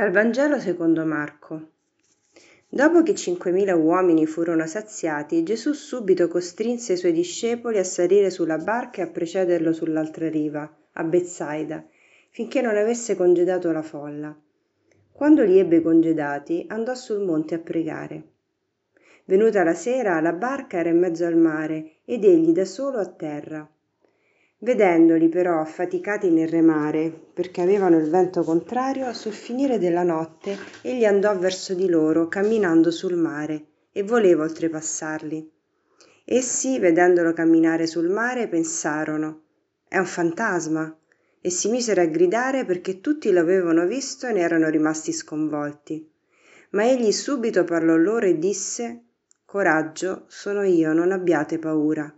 Dal Vangelo secondo Marco. Dopo che cinquemila uomini furono saziati, Gesù subito costrinse i suoi discepoli a salire sulla barca e a precederlo sull'altra riva, a Bezzaida, finché non avesse congedato la folla. Quando li ebbe congedati, andò sul monte a pregare. Venuta la sera, la barca era in mezzo al mare ed egli da solo a terra. Vedendoli però affaticati nel remare, perché avevano il vento contrario, sul finire della notte egli andò verso di loro, camminando sul mare, e voleva oltrepassarli. Essi, vedendolo camminare sul mare, pensarono È un fantasma, e si misero a gridare perché tutti l'avevano visto e ne erano rimasti sconvolti. Ma egli subito parlò loro e disse Coraggio, sono io, non abbiate paura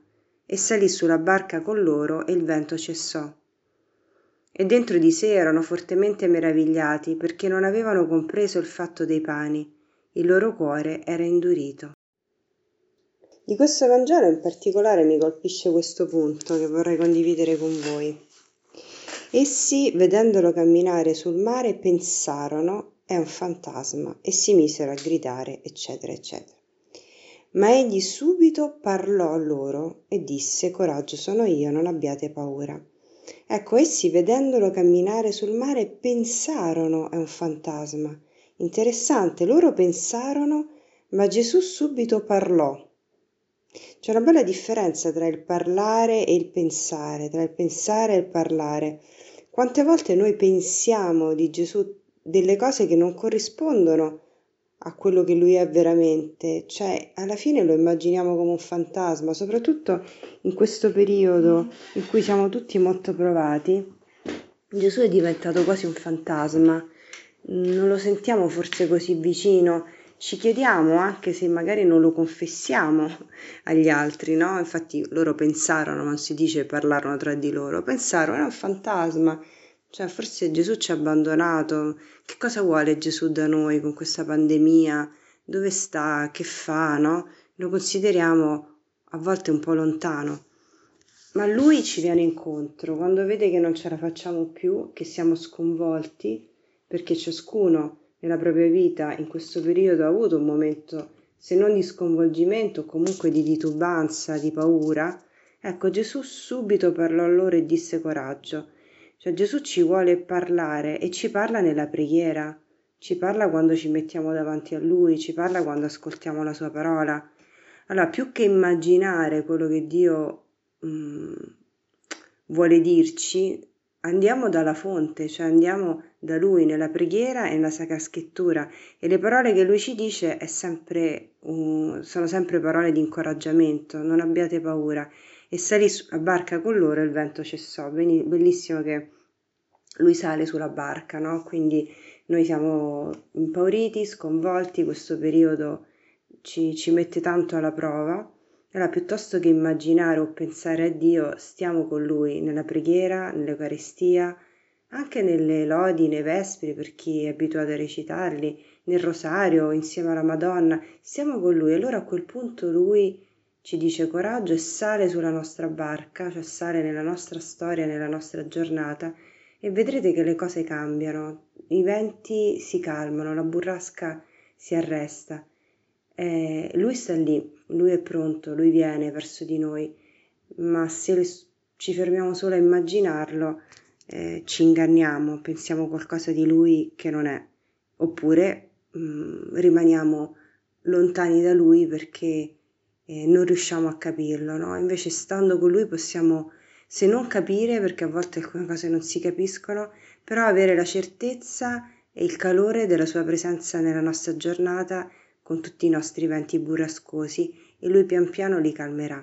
e salì sulla barca con loro e il vento cessò. E dentro di sé erano fortemente meravigliati perché non avevano compreso il fatto dei pani. Il loro cuore era indurito. Di questo Vangelo in particolare mi colpisce questo punto che vorrei condividere con voi. Essi, vedendolo camminare sul mare, pensarono è un fantasma e si misero a gridare, eccetera, eccetera. Ma egli subito parlò loro e disse Coraggio sono io, non abbiate paura. Ecco, essi vedendolo camminare sul mare pensarono è un fantasma. Interessante, loro pensarono, ma Gesù subito parlò. C'è una bella differenza tra il parlare e il pensare, tra il pensare e il parlare. Quante volte noi pensiamo di Gesù delle cose che non corrispondono a quello che lui è veramente, cioè alla fine lo immaginiamo come un fantasma, soprattutto in questo periodo in cui siamo tutti molto provati. Gesù è diventato quasi un fantasma, non lo sentiamo forse così vicino, ci chiediamo anche se magari non lo confessiamo agli altri, no? Infatti loro pensarono, non si dice parlarono tra di loro, pensarono è un fantasma, cioè, forse Gesù ci ha abbandonato. Che cosa vuole Gesù da noi con questa pandemia? Dove sta? Che fa? No? Lo consideriamo a volte un po' lontano. Ma lui ci viene incontro quando vede che non ce la facciamo più, che siamo sconvolti, perché ciascuno nella propria vita in questo periodo ha avuto un momento, se non di sconvolgimento, comunque di titubanza, di paura. Ecco, Gesù subito parlò a loro e disse coraggio cioè Gesù ci vuole parlare e ci parla nella preghiera, ci parla quando ci mettiamo davanti a Lui, ci parla quando ascoltiamo la Sua parola. Allora, più che immaginare quello che Dio mh, mm, vuole dirci, andiamo dalla fonte, cioè andiamo da Lui nella preghiera e nella Sacra Scrittura. E le parole che Lui ci dice sempre, uh, sono sempre parole di incoraggiamento, non abbiate paura e salì a barca con loro e il vento cessò. Bellissimo che lui sale sulla barca, no? Quindi noi siamo impauriti, sconvolti, questo periodo ci, ci mette tanto alla prova. Allora, piuttosto che immaginare o pensare a Dio, stiamo con Lui nella preghiera, nell'Eucaristia, anche nelle lodi, nei vespri per chi è abituato a recitarli, nel rosario, insieme alla Madonna, stiamo con Lui. Allora a quel punto Lui ci dice coraggio e sale sulla nostra barca, cioè sale nella nostra storia, nella nostra giornata e vedrete che le cose cambiano, i venti si calmano, la burrasca si arresta. Eh, lui sta lì, lui è pronto, lui viene verso di noi, ma se ci fermiamo solo a immaginarlo, eh, ci inganniamo, pensiamo qualcosa di lui che non è, oppure mh, mm, rimaniamo lontani da lui perché eh, non riusciamo a capirlo, no? Invece stando con lui possiamo, se non capire, perché a volte alcune cose non si capiscono, però avere la certezza e il calore della sua presenza nella nostra giornata con tutti i nostri venti burrascosi e lui pian piano li calmerà.